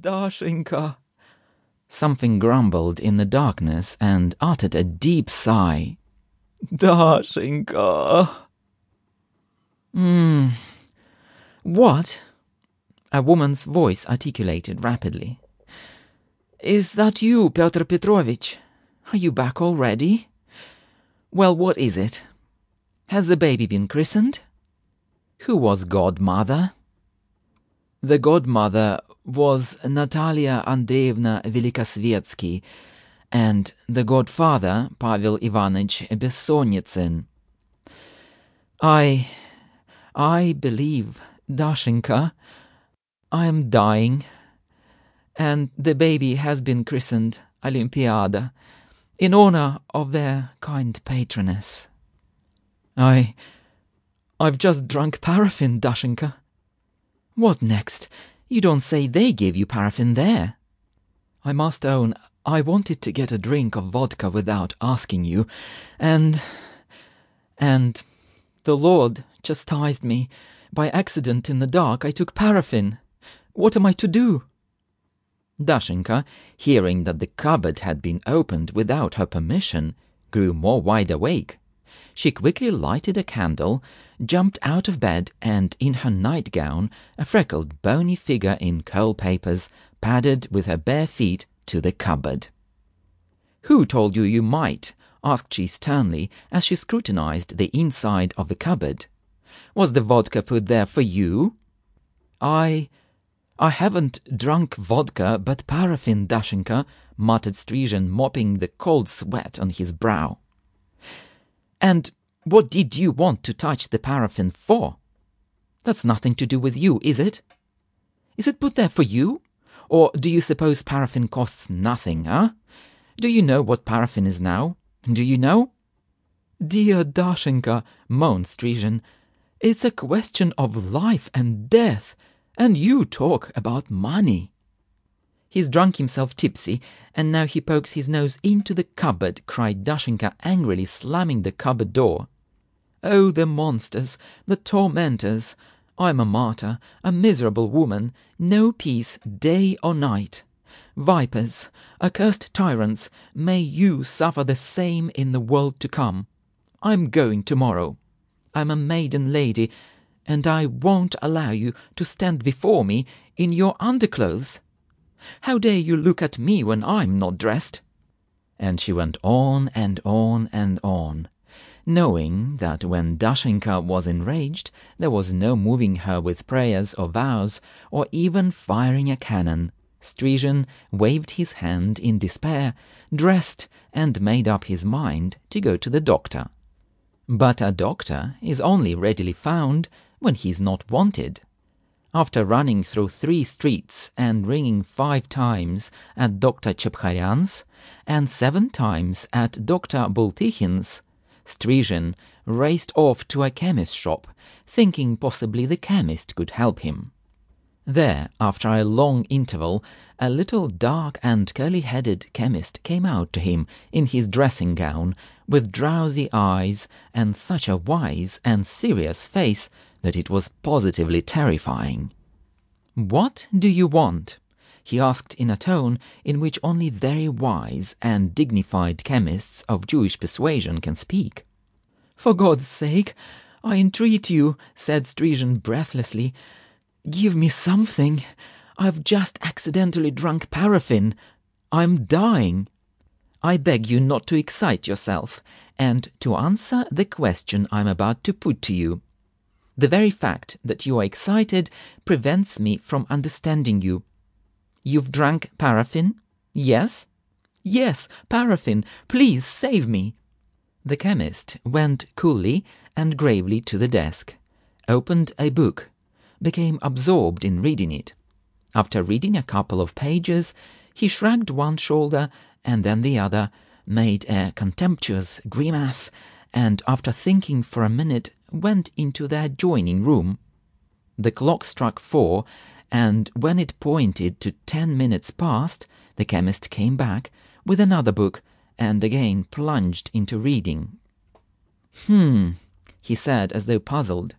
Dashenka. Something grumbled in the darkness and uttered a deep sigh. Dashenka. Hmm. What? A woman's voice articulated rapidly. Is that you, Pyotr Petrovitch? Are you back already? Well, what is it? Has the baby been christened? Who was godmother? The godmother was Natalia Andreevna Velikosvetsky, and the godfather Pavel Ivanich Bessonnitsin. I, I believe, Dashenka, I am dying, and the baby has been christened Olympiada in honor of their kind patroness. I, I've just drunk paraffin, Dashenka. What next? You don't say they gave you paraffin there. I must own, I wanted to get a drink of vodka without asking you, and. and. the Lord chastised me. By accident in the dark, I took paraffin. What am I to do? Dashenka, hearing that the cupboard had been opened without her permission, grew more wide awake. She quickly lighted a candle, jumped out of bed, and in her nightgown, a freckled, bony figure in curl papers, padded with her bare feet to the cupboard. Who told you you might? asked she sternly as she scrutinized the inside of the cupboard. Was the vodka put there for you? I. I haven't drunk vodka, but paraffin, Dashenka, muttered Strizhin, mopping the cold sweat on his brow. And what did you want to touch the paraffin for? That's nothing to do with you, is it? Is it put there for you? Or do you suppose paraffin costs nothing, huh? Do you know what paraffin is now? Do you know? Dear Dashenka, moaned Strizhin, it's a question of life and death, and you talk about money. He's drunk himself tipsy, and now he pokes his nose into the cupboard, cried Dashenka angrily, slamming the cupboard door. Oh, the monsters, the tormentors! I'm a martyr, a miserable woman, no peace day or night. Vipers, accursed tyrants, may you suffer the same in the world to come. I'm going tomorrow. I'm a maiden lady, and I won't allow you to stand before me in your underclothes. How dare you look at me when I'm not dressed? And she went on and on and on, knowing that when Dashenka was enraged there was no moving her with prayers or vows, or even firing a cannon. Strizhin waved his hand in despair, dressed, and made up his mind to go to the doctor. But a doctor is only readily found when he is not wanted. After running through three streets and ringing five times at Dr. Chepkharyan's and seven times at Dr. Boltichin's, Strizhin raced off to a chemist's shop, thinking possibly the chemist could help him. There, after a long interval, a little dark and curly-headed chemist came out to him in his dressing gown, with drowsy eyes and such a wise and serious face that it was positively terrifying. What do you want? he asked in a tone in which only very wise and dignified chemists of Jewish persuasion can speak. For God's sake, I entreat you, said Strizhin breathlessly, give me something. I've just accidentally drunk paraffin. I'm dying. I beg you not to excite yourself, and to answer the question I'm about to put to you. The very fact that you are excited prevents me from understanding you. You've drank paraffin? Yes? Yes, paraffin. Please save me. The chemist went coolly and gravely to the desk, opened a book, became absorbed in reading it. After reading a couple of pages, he shrugged one shoulder and then the other, made a contemptuous grimace, and after thinking for a minute went into the adjoining room. The clock struck four, and when it pointed to ten minutes past, the chemist came back with another book and again plunged into reading. Hmm, he said as though puzzled.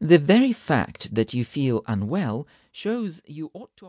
The very fact that you feel unwell shows you ought to